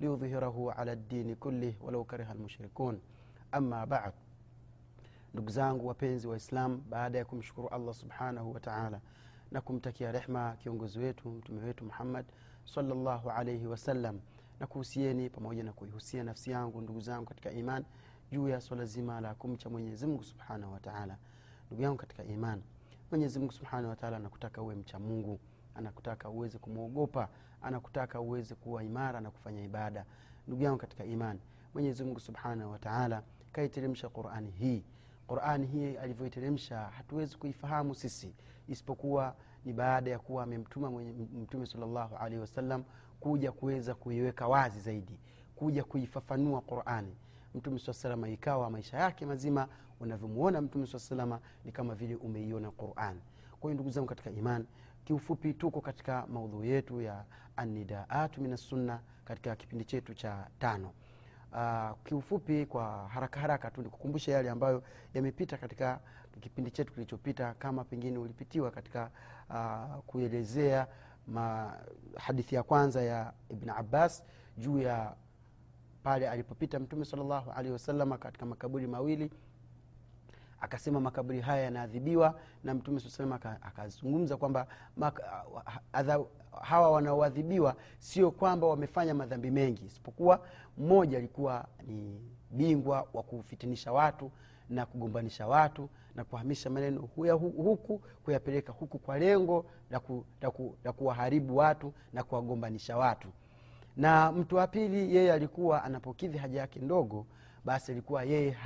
Liyudhhirahu ala ddini kullih walau kariha lmushrikun ama bad. Ndugu zangu wapenzi wa islam baada ya kumshukuru allah subhanahu wataala na kumtakia rehma kiongozi wetu mtume wetu muhammad salllahu alaihi wasallam na kuhusieni pamoja na kuihusia nafsi yangu ndugu zangu katika iman juu ya swala zima la kumcha mwenyezimngu subhanahu wataala ndugu yangu katika iman mwenyezimngu subhanahu wataala anakutaka uwe mcha mungu anakutaka uweze kumwogopa anakutaka uweze kuwa imara na kufanya ibada. Ndugu yangu katika imani mwenyezi mungu subhanahu wataala kaiteremsha qurani hii. Qurani hii alivyoiteremsha hatuwezi kuifahamu sisi isipokuwa ni baada ya kuwa amemtuma mtume salllahu alaihi wasallam kuja kuweza kuiweka wazi zaidi kuja kuifafanua qurani. Mtume saa salama ikawa maisha yake mazima unavyomuona mtume saa salama ni kama vile umeiona qurani. Kwa hiyo ndugu zangu katika imani kiufupi tuko katika maudhui yetu ya anidaatu min assunna katika kipindi chetu cha tano. Uh, kiufupi kwa haraka haraka tu nikukumbusha yale ambayo yamepita katika kipindi chetu kilichopita kama pengine ulipitiwa katika uh, kuelezea ma, hadithi ya kwanza ya ibn abbas juu ya pale alipopita mtume salllahu alehi wasalama katika makaburi mawili akasema makaburi haya yanaadhibiwa na mtume saa salam akazungumza kwamba hawa wanaoadhibiwa sio kwamba wamefanya madhambi mengi isipokuwa mmoja alikuwa ni bingwa wa kufitinisha watu na kugombanisha watu na kuhamisha maneno huya huku kuyapeleka huku kwa lengo la, ku, la, ku, la kuwaharibu watu na kuwagombanisha watu. Na mtu wa pili yeye alikuwa anapokidhi haja yake ndogo basi alikuwa yeye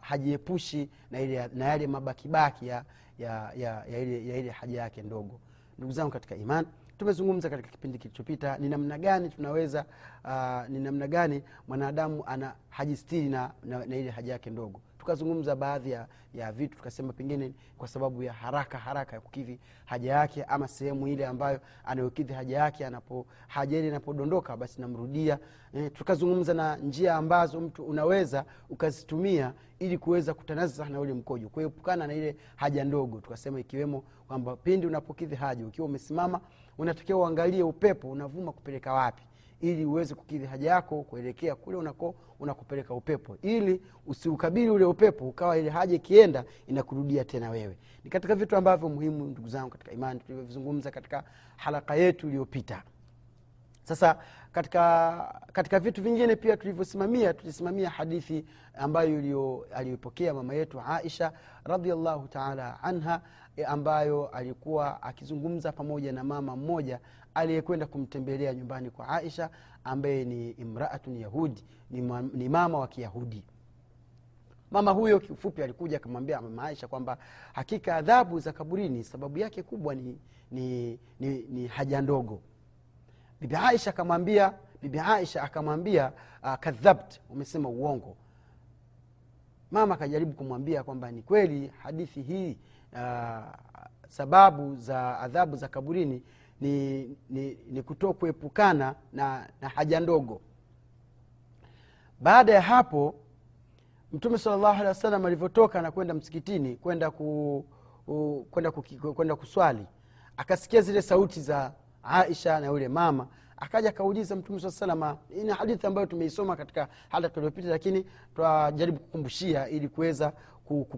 hajiepushi na, na yale mabakibaki ya, ya, ya, ya, ile, haja yake ndogo. Ndugu zangu katika iman tumezungumza katika kipindi kilichopita ni namna gani tunaweza uh, ni namna gani mwanadamu ana hajistiri na, na, na ile haja yake ndogo. Tukazungumza baadhi ya, ya vitu tukasema pengine kwa sababu ya haraka haraka ya kukidhi haja yake ama sehemu ile ambayo anayokidhi haja yake anapo haja ile inapodondoka basi namrudia. E, tukazungumza na njia ambazo mtu unaweza ukazitumia ili kuweza kutanazah na ule mkojo kuepukana na ile haja ndogo. Tukasema ikiwemo kwamba pindi unapokidhi haja ukiwa umesimama unatakiwa uangalie upepo unavuma kupeleka wapi ili uweze kukidhi haja yako kuelekea kule unako unakupeleka upepo. Ili usiukabili ule upepo ukawa ile haja ikienda inakurudia tena wewe. Ni katika vitu ambavyo muhimu ndugu zangu katika imani tulivyovizungumza katika halaka yetu iliyopita. Sasa katika katika vitu vingine pia tulivyosimamia tulisimamia hadithi ambayo aliyopokea mama yetu aisha radiallahu taala anha ambayo alikuwa akizungumza pamoja na mama mmoja aliyekwenda kumtembelea nyumbani kwa aisha ambaye ni imraatun yahudi ni, ni mama wa kiyahudi. Mama huyo kiufupi alikuja akamwambia mama aisha kwamba hakika adhabu za kaburini sababu yake kubwa ni, ni, ni, ni haja ndogo. Bibi aisha akamwambia bibi aisha akamwambia uh, kadhabt umesema uongo. Mama akajaribu kumwambia kwamba ni kweli hadithi hii uh, sababu za adhabu za kaburini ni, ni, ni kuto kuepukana na, na haja ndogo. Baada ya hapo mtume salllahu alehi wa sallam alivyotoka na kwenda msikitini kwenda ku, kwenda kwenda kuswali akasikia zile sauti za aisha na yule mama akaja akauliza mtume saa salama ni hadithi ambayo tumeisoma katika halaka iliyopita lakini twajaribu kukumbushia ili kuweza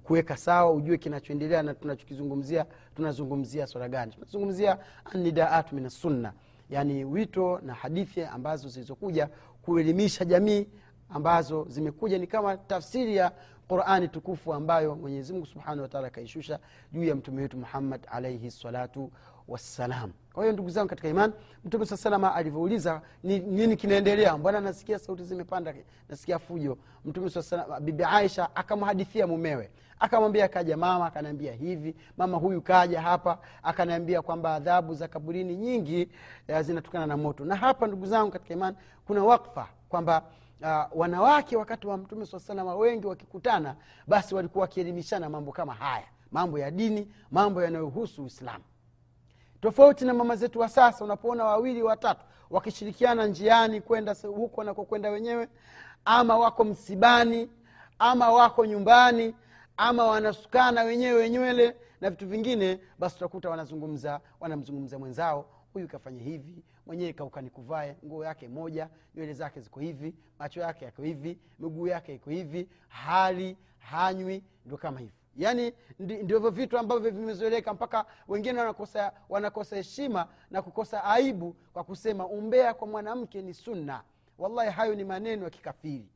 kuweka sawa ujue kinachoendelea na tunachokizungumzia tunazungumzia swala gani. Tunazungumzia nidaatu min assunna yaani wito na hadithi ambazo zilizokuja kuelimisha jamii ambazo zimekuja ni kama tafsiri ya qurani tukufu ambayo mwenyezimungu subhanahu wataala akaishusha juu ya mtume wetu muhammad alaihi salatu wassalam. Kwa hiyo ndugu zangu katika imani mtume saa salama alivyouliza ni, nini kinaendelea? Mbwana nasikia sauti zimepanda nasikia fujo? Mtume bibi aisha akamhadithia mumewe. Akamwambia kaja mama akanaambia hivi mama huyu kaja hapa akanaambia kwamba adhabu za kaburini nyingi uh, zinatokana na moto. Na hapa ndugu zangu katika imani kuna wakfa kwamba uh, wanawake wakati wa mtume saa salama wengi wakikutana basi walikuwa wakielimishana mambo kama haya. Mambo ya dini mambo yanayohusu uislamu tofauti na mama zetu wa sasa unapoona wawili watatu wakishirikiana njiani kwenda huko wanakokwenda wenyewe ama wako msibani ama wako nyumbani ama wanasukana wenyewe nywele na vitu vingine basi utakuta wanazungumza wanamzungumza mwenzao huyu kafanya hivi mwenyewe kaukanikuvae nguo yake moja nywele zake ziko hivi macho yake yako hivi miguu yake iko hivi hali hanywi ndio kama hivi yaani ndivyo vitu ambavyo vimezoeleka mpaka wengine wanakosa wanakosa heshima na kukosa aibu kwa kusema umbea kwa mwanamke ni sunna. Wallahi hayo ni maneno ya kikafiri.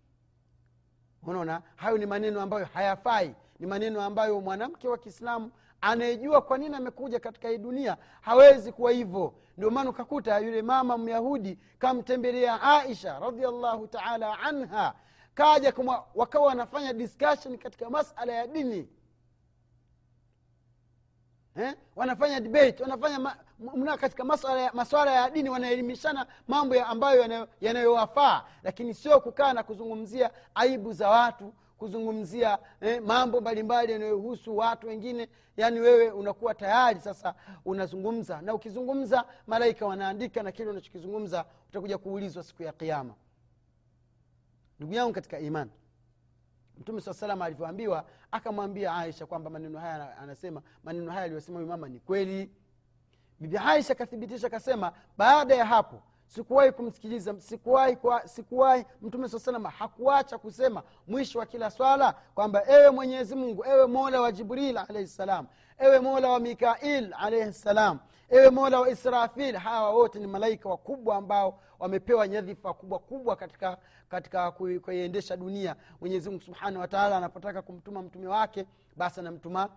Unaona? Hayo ni maneno ambayo hayafai. Ni maneno ambayo mwanamke wa kiislamu anayejua kwa nini amekuja katika hii dunia hawezi kuwa hivyo. Ndio maana ukakuta yule mama myahudi kamtembelea aisha radiallahu taala anha kaja wakawa wanafanya discussion katika masala ya dini eh? wanafanya debate wanafanya ma, katika maswala ya, maswala ya dini wanaelimishana mambo ya ambayo yanayowafaa. Lakini sio kukaa na kuzungumzia aibu za watu kuzungumzia eh, mambo mbalimbali yanayohusu watu wengine. Yaani wewe unakuwa tayari sasa unazungumza. Na ukizungumza malaika wanaandika na kile unachokizungumza utakuja kuulizwa siku ya kiama ndugu yangu katika imani mtume saa salama alivyoambiwa akamwambia aisha kwamba maneno haya anasema maneno haya aliyosema huyu mama ni kweli. Bibi aisha akathibitisha akasema baada ya hapo sikuwahi kumsikiliza sikuwahi sikuwahi. Mtume saa salama hakuacha kusema mwisho wa kila swala kwamba ewe mwenyezi mungu ewe mola wa jibril alaihi ssalam ewe mola wa mikail alaihi ssalam ewe mola wa israfil. Hawa wote ni malaika wakubwa ambao wamepewa nyadhifa kubwa kubwa katika katika kuiendesha dunia. Mwenyezi mungu subhanahu wataala anapotaka kumtuma mtume wake basi anamtuma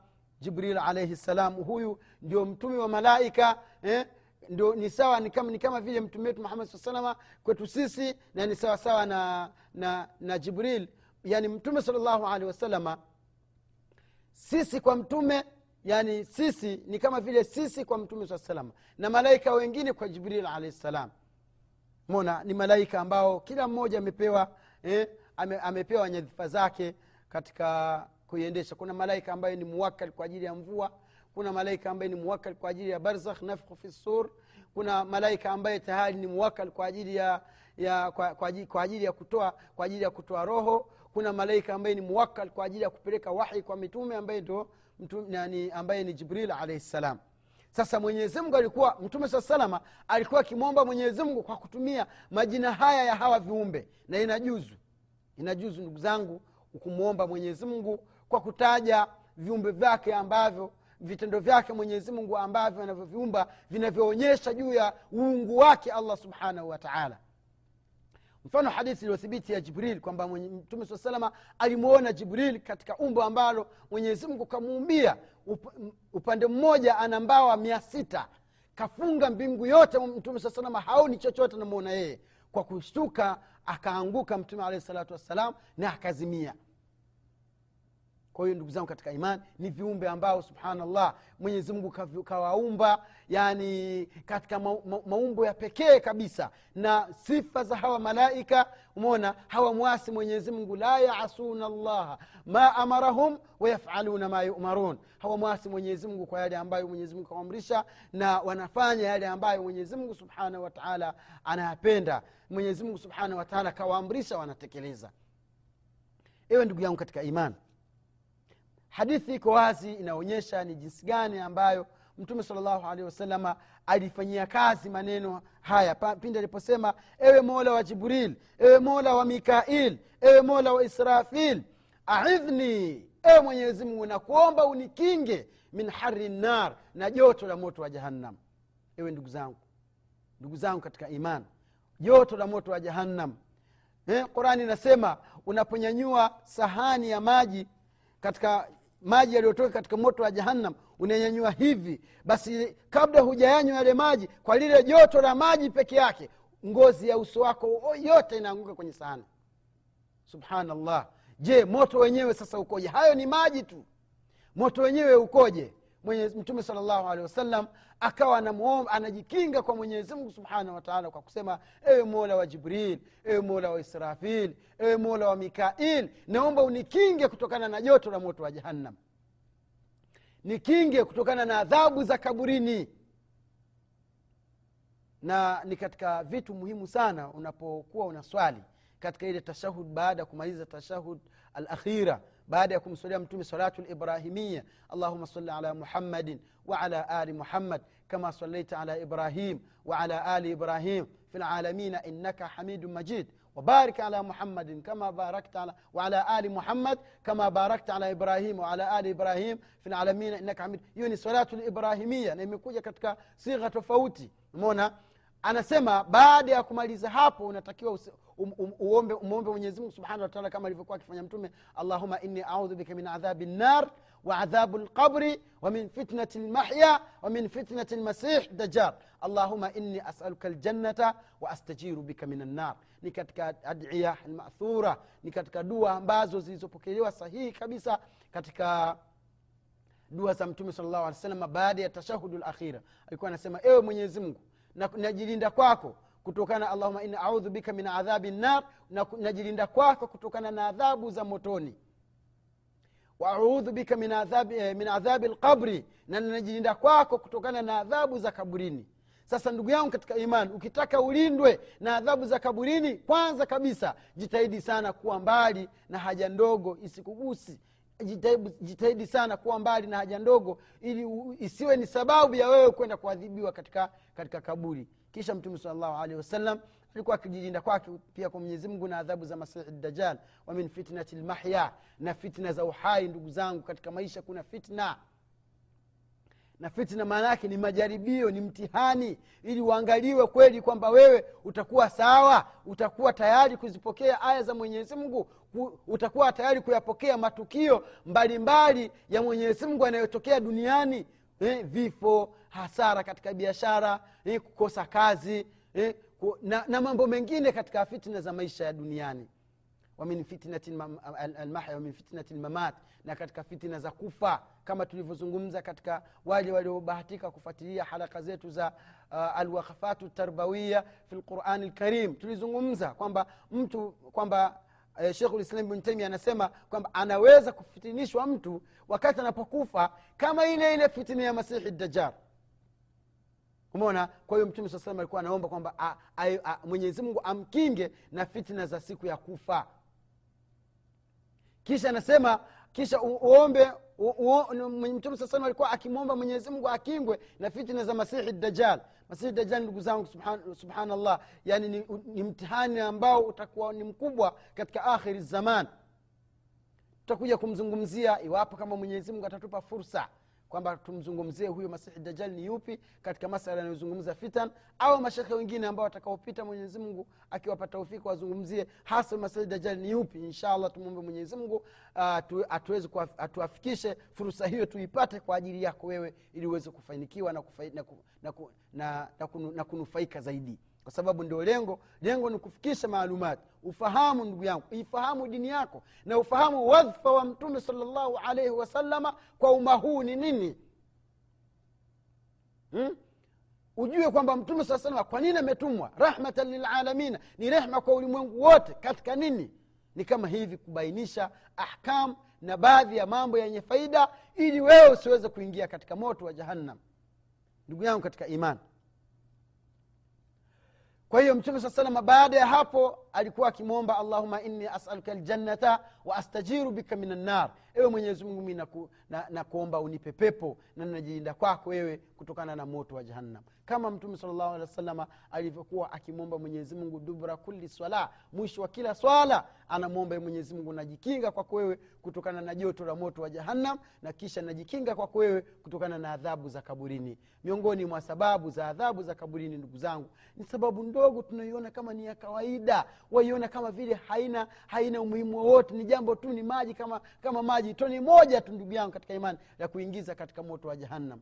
jibril alaihi ssalam huyu ndio mtume wa malaika eh? Ndio ni sawa ni kama, ni kama vile mtume wetu muhammad saa salama kwetu sisi na ni sawa sawa na, na, na jibril. Yani mtume salllahu alehi wasalama sisi kwa mtume yani sisi ni kama vile sisi kwa mtume saa salama na malaika wengine kwa jibril alahi ssalam mona ni malaika ambao kila mmoja amepewa eh, ame, amepewa nyadhifa zake katika kuiendesha. Kuna malaika ambaye ni muwakal kwa ajili ya mvua kuna malaika ambaye ni muwakal kwa ajili ya barzakh nafkhu fi sur. Kuna malaika ambaye tayari ni muwakal kwa ajili ya, ya kwa, kwa, ajili, kwa ajili ya kutoa kwa ajili ya kutoa roho. Kuna malaika ambaye ni muwakal kwa ajili ya kupeleka wahi kwa mitume ambaye ndo yani, ambaye ni jibril alaihi ssalam sasa mwenyezimngu alikuwa mtume saa salama alikuwa akimwomba mwenyezimngu kwa kutumia majina haya ya hawa viumbe. Na inajuzu inajuzu ndugu zangu kumwomba mwenyezimngu kwa kutaja viumbe vyake ambavyo vitendo vyake mwenyezi mungu ambavyo anavyoviumba vinavyoonyesha juu ya uungu wake allah subhanahu wa taala. Mfano hadithi iliyothibiti ya jibril kwamba mtume saa salama alimwona jibril katika umbo ambalo mwenyezi mungu kamuumbia. Up, upande mmoja ana mbawa mia sita kafunga mbingu yote mtume saa salama haoni chochote anamwona yeye. Kwa kushtuka akaanguka mtume alehi salatu wassalam na akazimia kwa hiyo ndugu zangu katika imani ni viumbe ambao subhanallah mwenyezi mungu kawaumba yani katika ma, ma, maumbo ya pekee kabisa. Na sifa za hawa malaika umeona hawamwasi mwenyezi mungu la yaasuna llaha ma amarahum wayafaluna ma yumarun. Hawamwasi mwenyezi mungu kwa yale ambayo mwenyezi mungu kawaamrisha na wanafanya yale ambayo mwenyezi mungu subhanahu wataala anayapenda. Mwenyezi mungu subhanahu wataala kawaamrisha wanatekeleza. Ewe ndugu yangu katika imani hadithi iko wazi inaonyesha ni jinsi gani ambayo mtume salllahu alehi wasalama alifanyia kazi maneno haya. Pindi aliposema ewe mola wa jibril ewe mola wa mikail ewe mola wa israfil aidhni ewe mwenyezimungu nakuomba unikinge min hari nar na joto la moto wa jahannam. Ewe ndugu zangu ndugu zangu katika iman joto la moto wa jahannam. Eh, qurani inasema unaponyanyua sahani ya maji katika maji yaliyotoka katika moto wa jahannam unanyanyua hivi. Basi kabla hujayanywa yale maji kwa lile joto la maji peke yake ngozi ya uso wako yote inaanguka kwenye sahani. Subhanallah. Je moto wenyewe sasa ukoje? Hayo ni maji tu. Moto wenyewe ukoje mwenye mtume salllahu alehi wasallam akawa anamuomba anajikinga kwa mwenyezimngu subhanahu wataala kwa kusema ewe mola wa jibril ewe mola wa israfil ewe mola wa mikail naomba unikinge kutokana na joto la moto wa jahannam. Nikinge kutokana na adhabu za kaburini. Na ni katika vitu muhimu sana unapokuwa unaswali katika ile tashahud baada ya kumaliza tashahud الأخيرة. بعد يكم سلام تومي صلاة إبراهيمية اللهم صل على محمد وعلى آل محمد كما صليت على إبراهيم وعلى آل إبراهيم في العالمين إنك حميد مجيد. وبارك على محمد كما باركت على وعلى آل محمد كما باركت على إبراهيم وعلى آل إبراهيم في العالمين إنك حميد. يوني صلاة الإبراهيمية نمي كوجة كتك صيغة فوتي. مونا أنا سما بعد يكم هابو نتكيو um, um, mwenyezi mungu subhanahu wataala kama alivyokuwa akifanya mtume allahuma inni audhu bika min adhabi nar wa adhabu lqabri wa min fitnati lmahya wa min fitnati lmasih dajar allahuma inni asaluka ljannata wa astajiru bika min annar. Ni katika adiya lmathura ni katika dua ambazo zilizopokelewa sahihi kabisa katika dua za mtume salllahu alih wa baada ya tashahudu lakhira alikuwa anasema ewe mwenyezi mungu najilinda kwako kutokana allahuma inni audhu bika min adhabi nar najilinda kwako kutokana na adhabu za motoni. Waaudhu bika min adhabi, eh, min adhabi lqabri na najilinda kwako kutokana na adhabu za kaburini. Sasa ndugu yangu katika imani ukitaka ulindwe na adhabu za kaburini kwanza kabisa jitahidi sana kuwa mbali na haja ndogo isikugusi jitahidi sana kuwa mbali na haja ndogo ili isiwe ni sababu ya wewe kwenda kuadhibiwa katika, katika kaburi kisha mtume salllahu alehi wasallam alikuwa akijilinda kwake pia kwa mwenyezi mungu na adhabu za masihi dajal wa min fitnati lmahya na fitna za uhai ndugu zangu katika maisha kuna fitna. Na fitna maana yake ni majaribio ni mtihani ili uangaliwe kweli kwamba wewe utakuwa sawa utakuwa tayari kuzipokea aya za mwenyezi mungu utakuwa tayari kuyapokea matukio mbalimbali mbali ya mwenyezi mungu yanayotokea duniani eh, vifo hasara katika biashara eh, kukosa kazi eh, ku, na, na mambo mengine katika fitna za maisha ya duniani. Wamin fitnati fitnati lmamat na katika fitina za kufa kama tulivyozungumza katika wale waliobahatika kufuatilia haraka zetu za uh, alwakhafatu tarbawiya fi lqurani lkarim tulizungumza kwamba mtu kwamba uh, shekhu lislam bn taimia anasema kwamba anaweza kufitinishwa mtu wakati anapokufa kama ile ile fitina ya masihi dajar umeona? Kwa hiyo mtume saa alikuwa anaomba kwamba mwenyezi mungu amkinge na fitna za siku ya kufa. Kisha anasema kisha uombe mtume saa salam alikuwa akimwomba mwenyezi mungu akingwe na fitna za masihi dajal masihi dajal ndugu zangu subhan, subhanallah yani ni, ni mtihani ambao utakuwa ni mkubwa katika akhiri zaman. Tutakuja kumzungumzia iwapo kama mwenyezi mungu atatupa fursa kwamba tumzungumzie huyo masihi dajal ni yupi katika masala yanayozungumza fitan au mashekhe wengine ambao watakaopita mwenyezimngu akiwapa taufiki wazungumzie hasa masihi dajal ni yupi. Insha allah tumwombe mwenyezimngu atuwezi uh, atuafikishe fursa hiyo tuipate kwa ajili yako wewe ili uweze kufanikiwa na, kufai, na, na, na, na, kunu, na kunufaika zaidi kwa sababu ndio lengo lengo ni kufikisha maalumati. Ufahamu ndugu yangu ifahamu dini yako na ufahamu wadhfa wa mtume salllahu alaihi wasalama kwa umma huu ni nini? Hmm? ujue kwamba mtume saa salama kwa nini ametumwa? Rahmatan lilalamina ni rehma kwa ulimwengu wote. Katika nini? Ni kama hivi kubainisha ahkam na baadhi ya mambo yenye faida ili wewe usiweze kuingia katika moto wa jahannam. Ndugu yangu katika imani kwa hiyo mtume saa salama baada ya hapo alikuwa akimwomba allahuma inni asaluka ljannata wa astajiru bika min annar ewe mwenyezi mungu mi na, na unipe pepo na najilinda kwako wewe kutokana na moto wa jahannam. Kama mtume salllahu alehi wa salama alivyokuwa akimwomba mwenyezi mungu dubra kulli swala mwisho wa kila swala anamwomba mwenyezi mungu najikinga kwako wewe kutokana na joto la moto wa jahannam na kisha najikinga kwako wewe kutokana na adhabu za kaburini. Miongoni mwa sababu za adhabu za kaburini ndugu zangu ni sababu ndogo tunaiona kama ni ya kawaida waiona kama vile haina haina umuhimu wowote. Ni jambo tu ni maji kama kama maji. Toni moja tu ndugu yangu katika imani la kuingiza katika moto wa jahannam.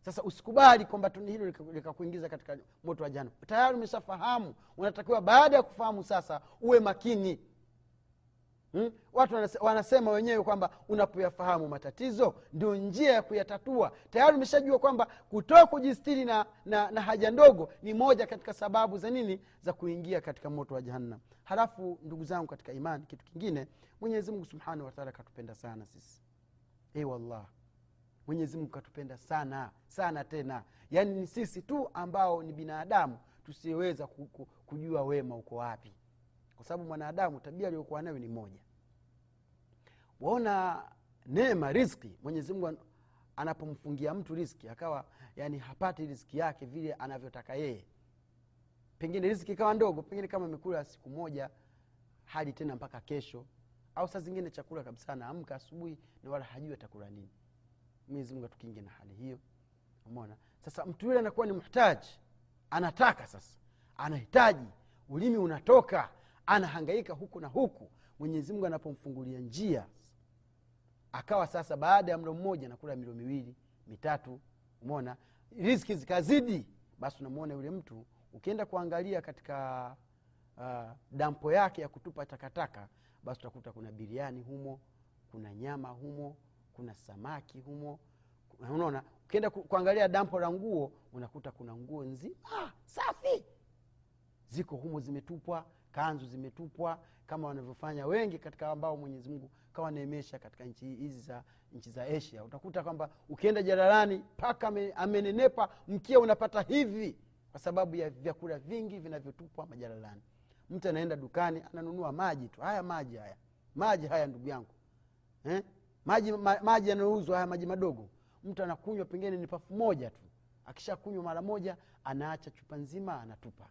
Sasa usikubali kwamba tuni hilo likakuingiza katika moto wa jahannam. Tayari umeshafahamu unatakiwa baada ya kufahamu sasa uwe makini Hmm? watu wanasema wenyewe kwamba unapoyafahamu matatizo ndio njia ya kuyatatua. Tayari umeshajua kwamba kutoa kujistiri na, na, na haja ndogo ni moja katika sababu za nini? Za kuingia katika moto wa jahannam. Halafu ndugu zangu katika imani kitu kingine mwenyezimungu subhanahu wataala katupenda sana sisi. E wallah mwenyezi katupenda sana sana tena. Yaani ni sisi tu ambao ni binadamu ku- kujua wema uko wapi. Kwa sababu mwanadamu tabia aliyokuwa nayo ni moja waona neema riski mwenyezi mungu anapomfungia mtu riski akawa yani hapati riski yake vile anavyotaka yeye. Pengine riski ikawa ndogo pengine kama amekula siku moja hadi tena mpaka kesho au saa zingine chakula kabisa anaamka asubuhi na wala hajui atakula nini. Mwenyezi atukinge na hali hiyo. Umona sasa mtu yule anakuwa ni muhtaji anataka sasa anahitaji ulimi unatoka anahangaika huku na huku. Mwenyezi mungu anapomfungulia njia akawa sasa baada ya mlo mmoja nakula milo miwili mitatu umona riski zikazidi. Basi unamwona yule mtu ukienda kuangalia katika uh, dampo yake ya kutupa takataka basi utakuta kuna biriani humo kuna nyama humo kuna samaki humo. Unaona ukienda kuangalia dampo la nguo unakuta kuna nguo nzima. Safi! Ziko humo zimetupwa kanzu zimetupwa kama wanavyofanya wengi katika ambao mwenyezi mungu kawa naemesha katika nchi hizi za nchi za asia. Utakuta kwamba ukienda jalalani mpaka amenenepa mkia unapata hivi kwa sababu ya vyakula vingi vinavyotupwa majalalani. Mtu anaenda dukani ananunua maji tu. Haya maji haya. Maji haya ndugu yangu. Eh? maji ma, maji yanayouzwa haya maji madogo. Mtu anakunywa pengine ni pafu moja tu. Akishakunywa mara moja anaacha chupa nzima anatupa.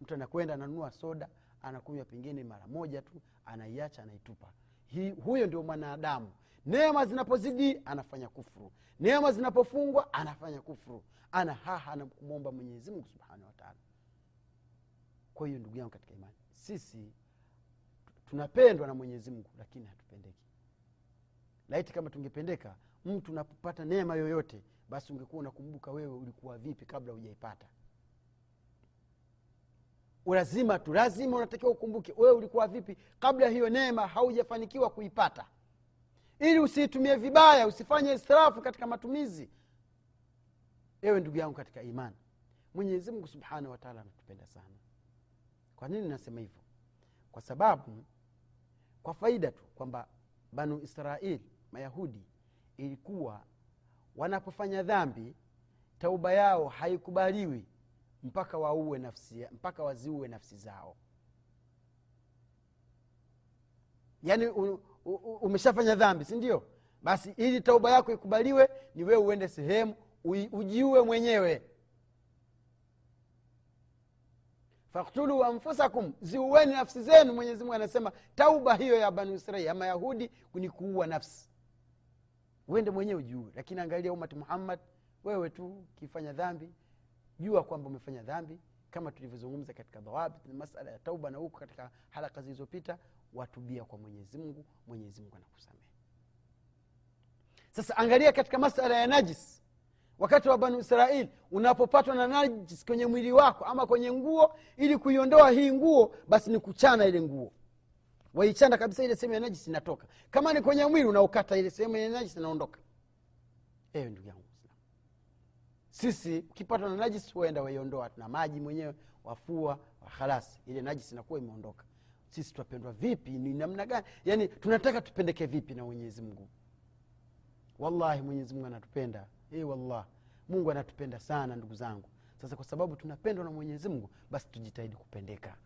Mtu anakwenda ananunua soda anakunywa pengine mara moja tu anaiacha anaitupa. Hi, huyo ndio mwanadamu. Neema zinapozidi anafanya kufuru. Neema zinapofungwa anafanya kufuru. Ana haha na kumwomba mwenyezi mungu subhanahu wataala kwa hiyo ndugu yangu katika imani sisi tunapendwa na mwenyezi mungu lakini hatupendeki. Laiti kama tungependeka mtu unapopata neema yoyote basi ungekuwa unakumbuka wewe ulikuwa vipi kabla hujaipata lazima tu lazima unatakiwa ukumbuke wewe ulikuwa vipi? Kabla hiyo neema haujafanikiwa kuipata. Ili usiitumie vibaya usifanye israfu katika matumizi. Ewe ndugu yangu katika imani mwenyezi mungu subhanahu wataala anatupenda sana. Kwa nini nasema hivyo? Kwa sababu kwa faida tu kwamba banu israil mayahudi ilikuwa wanapofanya dhambi tauba yao haikubaliwi mpaka waue nafsi mpaka waziue nafsi zao. Yaani umeshafanya dhambi si ndio? Basi ili tauba yako ikubaliwe ni wewe uende sehemu ujiue mwenyewe. Faktulu anfusakum ziueni nafsi zenu mwenyezi mungu anasema tauba hiyo ya banu israili ya mayahudi ni kuua nafsi. Uende mwenyewe ujiue lakini angalia umati muhammad wewe tu ukifanya dhambi jua kwamba umefanya dhambi kama tulivyozungumza katika dhawabit na masala ya tauba na huko katika halaka zilizopita watubia kwa mwenyezi mungu mwenyezi mungu anakusamehe. Sasa angalia katika masala ya najis. Wakati wa banu israil unapopatwa na najis kwenye mwili wako ama kwenye nguo ili kuiondoa hii nguo basi ni kuchana ile nguo. Waichana kabisa ile sehemu ya najis inatoka. Kama ni kwenye mwili unaukata ile sehemu ya najis inaondoka. Ewe ndugu yangu. Sisi ukipatwa na najis huenda waiondoa na maji mwenyewe wafua wahalasi ile najis inakuwa imeondoka. Sisi twapendwa vipi? Ni namna gani? Yaani tunataka tupendeke vipi na mwenyezi mungu? Wallahi mwenyezi mungu anatupenda. E wallah mungu anatupenda sana ndugu zangu. Sasa kwa sababu tunapendwa na mwenyezi mungu basi tujitahidi kupendeka.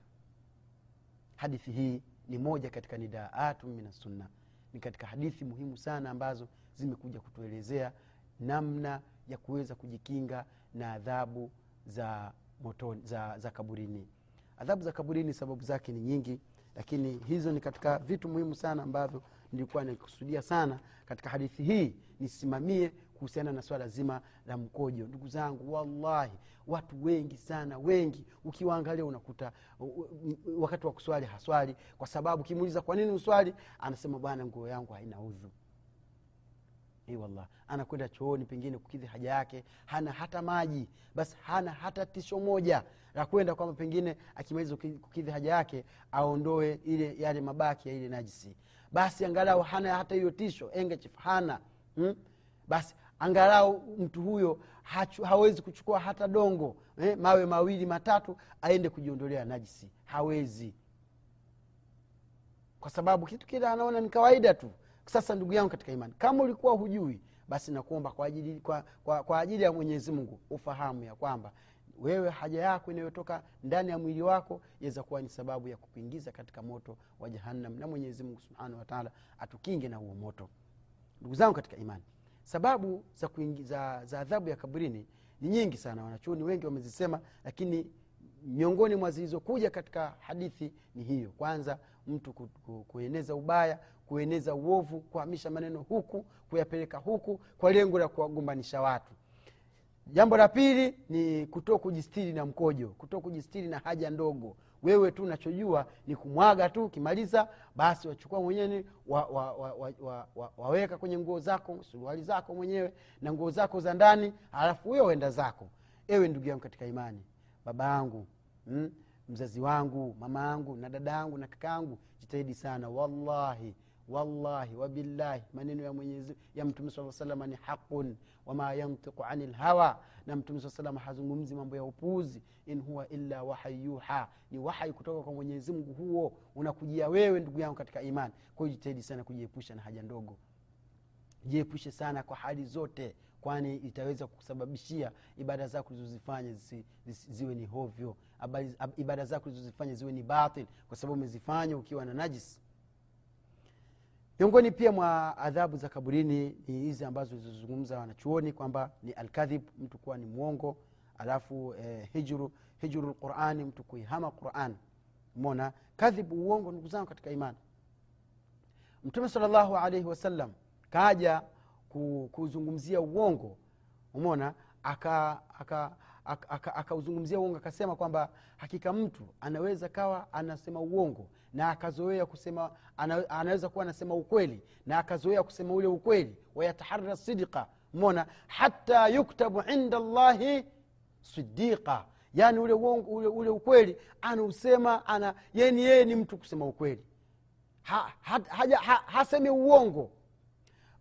Hadithi hii ni moja katika nidaatu min sunna ni katika hadithi muhimu sana ambazo zimekuja kutuelezea namna ya kuweza kujikinga na adhabu za motoni, za, za kaburini. Adhabu za kaburini sababu zake ni nyingi lakini hizo ni katika vitu muhimu sana ambavyo nilikuwa nikusudia sana katika hadithi hii nisimamie kuhusiana na swala zima la mkojo. Ndugu zangu wallahi watu wengi sana wengi ukiwaangalia unakuta wakati wa kuswali haswali kwa sababu kimuuliza kwa nini uswali anasema bwana nguo yangu haina udhu Ei wallah anakwenda chooni pengine kukidhi haja yake hana hata maji. Basi hana hata tisho moja la kwenda kwamba pengine akimaliza kukidhi haja yake aondoe ile yale mabaki ya ile najisi. Basi angalau hana hata hiyo tisho engechif hana. Hmm? basi angalau mtu huyo hachu, hawezi kuchukua hata dongo eh, mawe mawili matatu aende kujiondolea najisi. Hawezi. Kwa sababu kitu kile anaona ni kawaida tu sasa ndugu yangu katika imani kama ulikuwa hujui basi nakuomba kwa ajili, kwa, kwa, kwa ajili ya mwenyezi mungu ufahamu ya kwamba wewe haja yako inayotoka ndani ya mwili wako iweza kuwa ni sababu ya kukuingiza katika moto wa jahannam na mwenyezi mungu subhanahu wataala atukinge na huo moto. Ndugu zangu katika imani sababu za, adhabu ya kaburini ni nyingi sana. Wanachuoni wengi wamezisema lakini miongoni mwa zilizokuja katika hadithi ni hiyo. Kwanza mtu ku, ku, kueneza ubaya kueneza uovu kuhamisha maneno huku kuyapeleka huku kwa lengo la kuwagombanisha watu. Jambo la pili ni kuto kujistiri na mkojo kuto kujistiri na haja ndogo. Wewe tu unachojua ni kumwaga tu ukimaliza basi wachukua mwenyewe wa, wa, wa, wa, wa, wa, waweka kwenye nguo zako suruali zako mwenyewe na nguo zako za ndani alafu huyo wenda zako. Ewe ndugu yangu katika imani baba yangu mm, mzazi wangu mama yangu na dada yangu na kaka yangu jitahidi sana wallahi wallahi wabillahi maneno ya mwenyezi ya mtume saa salama ni haqun wama yantiqu ani lhawa na mtume saa salama hazungumzi mambo ya upuuzi. In huwa illa wahai yuha. Ni wahai kutoka kwa mwenyezi mungu huo unakujia wewe ndugu yangu katika imani. Kwa hiyo jitahidi sana kujiepusha na haja ndogo. Jiepushe sana kwa hali zote kwani itaweza kusababishia ibada zako ulizozifanya ziwe ni hovyo. Ibada zako ulizozifanya ziwe ni batil kwa sababu umezifanya ukiwa na najis miongoni pia mwa adhabu za kaburini ni hizi ambazo zilizozungumza wanachuoni kwamba ni alkadhib mtu kuwa ni mwongo alafu eh, hijru hijru lqurani mtu kuihama quran. Mona kadhib uongo ndugu zangu katika imani. Mtume salllahu alaihi wasallam kaja kuzungumzia uongo. Umona aka, aka, aka, aka, akauzungumzia uongo akasema kwamba hakika mtu anaweza kawa anasema uongo na akazoea kusema ana, anaweza kuwa anasema ukweli na akazoea kusema ule ukweli. Wayataharra sidqa mona hata yuktabu inda llahi sidiqa yaani ule, uongo, ule, ule ukweli anausema ana yeni yeye ni mtu kusema ukweli. Ha, ha, ha, ha, hasemi uongo.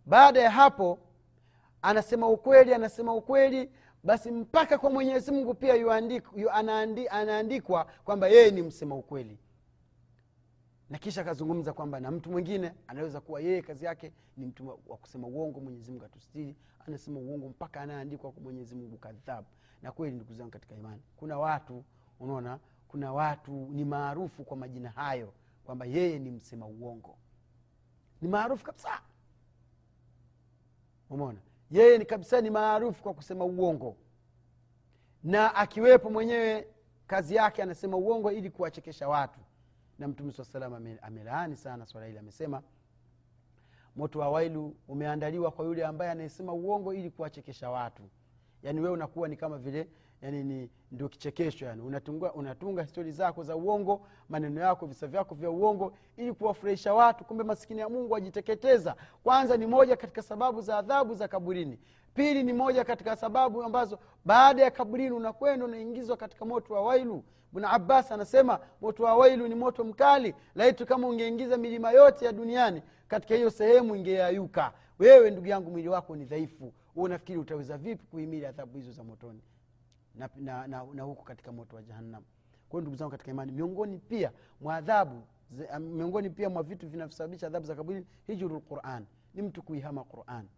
Baada ya hapo anasema ukweli anasema ukweli basi mpaka kwa mwenyezi mungu pia anaandikwa kwamba yeye ni msema ukweli. Na kisha akazungumza kwamba na mtu mwingine anaweza kuwa yeye kazi yake ni mtu wa- kusema uongo mwenyezi mungu atustiri anasema uongo mpaka anaandikwa kwa mwenyezi mungu kadhabu na kweli ndugu zangu katika imani kuna watu unaona kuna watu ni maarufu kwa majina hayo kwamba yeye ni msema uongo. Ni maarufu kabisa. Umeona yeye ni kabisa ni maarufu kwa kusema uongo. Na akiwepo mwenyewe kazi yake anasema uongo ili kuwachekesha watu. Na mtume saa salam amelaani sana swala hili amesema moto wa wailu umeandaliwa kwa yule ambaye anayesema uongo ili kuwachekesha watu. Yaani wewe unakuwa ni kama vile yani ni ndio kichekesho yani unatunga, unatunga histori zako za uongo maneno yako visa vyako vya uongo ili kuwafurahisha watu kumbe masikini ya mungu ajiteketeza. Kwanza ni moja katika sababu za adhabu za kaburini. Pili ni moja katika sababu ambazo baada ya kaburini unakwenda unaingizwa katika moto wa wailu. Bna abbas anasema moto wa wailu ni moto mkali. Laitu kama ungeingiza milima yote ya duniani katika hiyo sehemu ingeyayuka. Wewe ndugu yangu mwili wako ni dhaifu. Unafikiri utaweza vipi kuhimili adhabu hizo za motoni na, na, na, na huko katika moto wa jahannam. Kwa hiyo ndugu zangu katika imani miongoni pia mwa adhabu miongoni pia mwa vitu vinavyosababisha adhabu za kaburini hijru lquran ni mtu kuihama quran.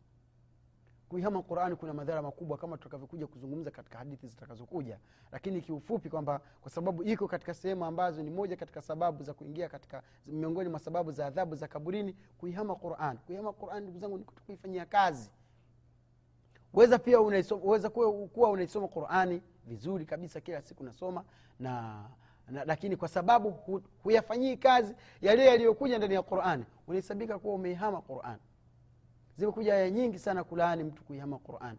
Kuihama quran kuna madhara makubwa kama tutakavyokuja kuzungumza katika hadithi zitakazokuja. Lakini kiufupi kwamba kwa sababu iko katika sehemu ambazo ni moja katika sababu za kuingia katika miongoni mwa sababu za adhabu za kaburini kuihama quran. Kuihama quran ndugu zangu ni kuifanyia kazi weza pia weza kuwa, unaisoma qurani vizuri kabisa kila siku nasoma na, na lakini kwa sababu hu, huyafanyii kazi yale yaliyokuja ndani ya qurani unahesabika kuwa umeihama qurani. Zimekuja aya nyingi sana kulaani mtu kuihama quran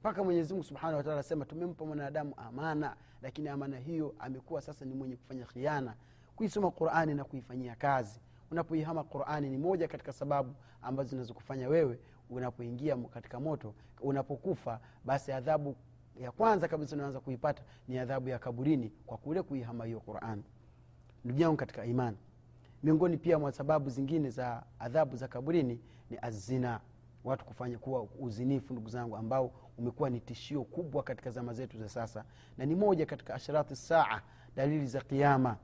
mpaka mwenyezimungu subhanahu wataala anasema tumempa mwanadamu amana lakini amana hiyo amekuwa sasa ni mwenye kufanya khiana. Kuisoma qurani na kuifanyia kazi. Unapoihama qurani ni moja katika sababu ambazo zinazokufanya wewe unapoingia katika moto unapokufa basi adhabu ya kwanza kabisa unaanza kuipata ni adhabu ya kaburini kwa kule kuihama hiyo quran. Ndugu yangu katika imani miongoni pia mwa sababu zingine za adhabu za kaburini ni azina watu kufanya kuwa uzinifu ndugu zangu ambao umekuwa ni tishio kubwa katika zama zetu za sasa na ni moja katika ashrati saa dalili za kiama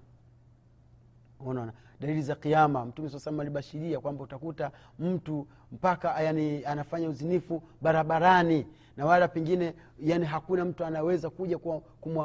unaona dalili za kiama mtume saa salam alibashiria kwamba utakuta mtu mpaka yani anafanya uzinifu barabarani na wala pengine yani hakuna mtu anaweza kuja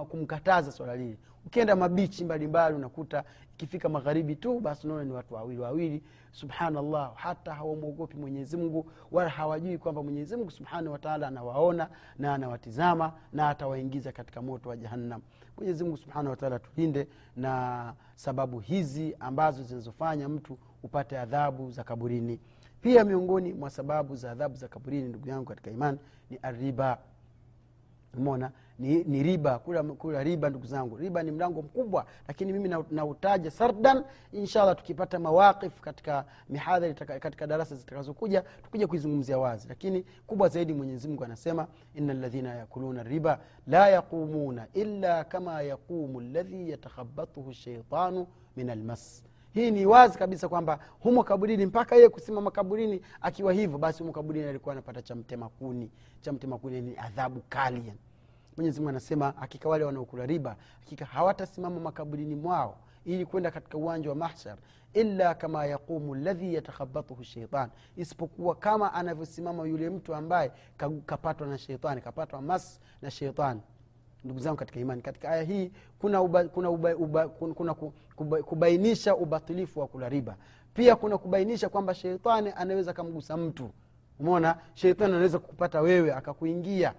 kumkataza swala lili ukienda mabichi mbalimbali unakuta ikifika magharibi tu basi unaona ni watu wawili wawili. Subhanallah hata hawamwogopi mwenyezimngu wala hawajui kwamba mwenyezimngu subhanahu wataala anawaona na anawatizama na atawaingiza katika moto wa jahannam. Mwenyezimngu subhanahu wataala tulinde na sababu hizi ambazo zinazofanya mtu upate adhabu za kaburini. Pia miongoni mwa sababu za adhabu za kaburini ndugu yangu katika imani ni ariba mona ni, ni riba kula, kula riba ndugu zangu. Riba ni mlango mkubwa lakini mimi nautaja na sardan. Inshallah tukipata mawaqif katika mihadhari katika darasa zitakazokuja tukuja kuizungumzia wazi. Lakini kubwa zaidi mwenyezimngu anasema ina ladhina yakuluna riba la yaqumuna illa kama yaqumu ladhi yatakhabatuhu sheitanu min almas. Hii ni wazi kabisa kwamba humo kaburini mpaka yeye kusimama kaburini akiwa hivyo basi humo kaburini alikuwa anapata cha mtemakuni ni adhabu kali yani mwenyezimungu anasema hakika wale wanaokula riba hakika hawatasimama makaburini mwao ili kwenda katika uwanja wa mahshar illa kama yaqumu ladhi yatakhabatuhu sheitan isipokuwa kama anavyosimama yule mtu ambaye kapatwa na sheitani kapatwa mas na sheitani ndugu zangu katika imani katika aya hii kuna, uba, kuna, uba, uba, kuna, kuba, kubainisha ubatilifu wa kula riba. Pia kuna kubainisha kwamba sheitani anaweza kamgusa mtu. Umeona? Sheitani anaweza kukupata wewe akakuingia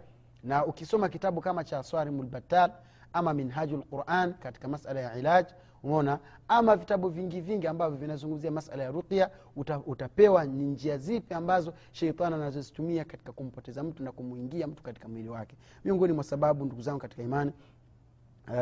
na ukisoma kitabu kama cha swarimu lbatal ama minhaju lquran katika masala ya ilaj umeona ama vitabu vingi vingi ambavyo vinazungumzia masala ya ruqya uta, utapewa ni njia zipi ambazo sheitani anazozitumia katika kumpoteza mtu na kumwingia mtu katika mwili wake. Miongoni mwa sababu ndugu zangu katika imani uh,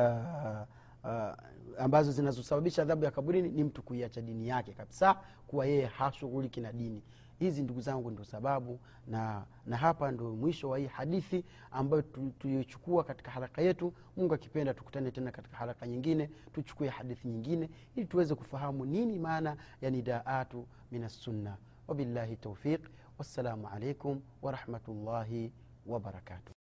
uh, ambazo zinazosababisha adhabu ya kaburini ni mtu kuiacha dini yake kabisa kuwa yeye hashughuliki na dini hizi ndugu zangu ndio sababu na na hapa ndo mwisho wa hii hadithi ambayo tuliyochukua katika haraka yetu. Mungu akipenda tukutane tena katika haraka nyingine tuchukue hadithi nyingine ili tuweze kufahamu nini maana ya nidaatu min assunna wabillahi taufiq wassalamu alaikum warahmatullahi wabarakatuh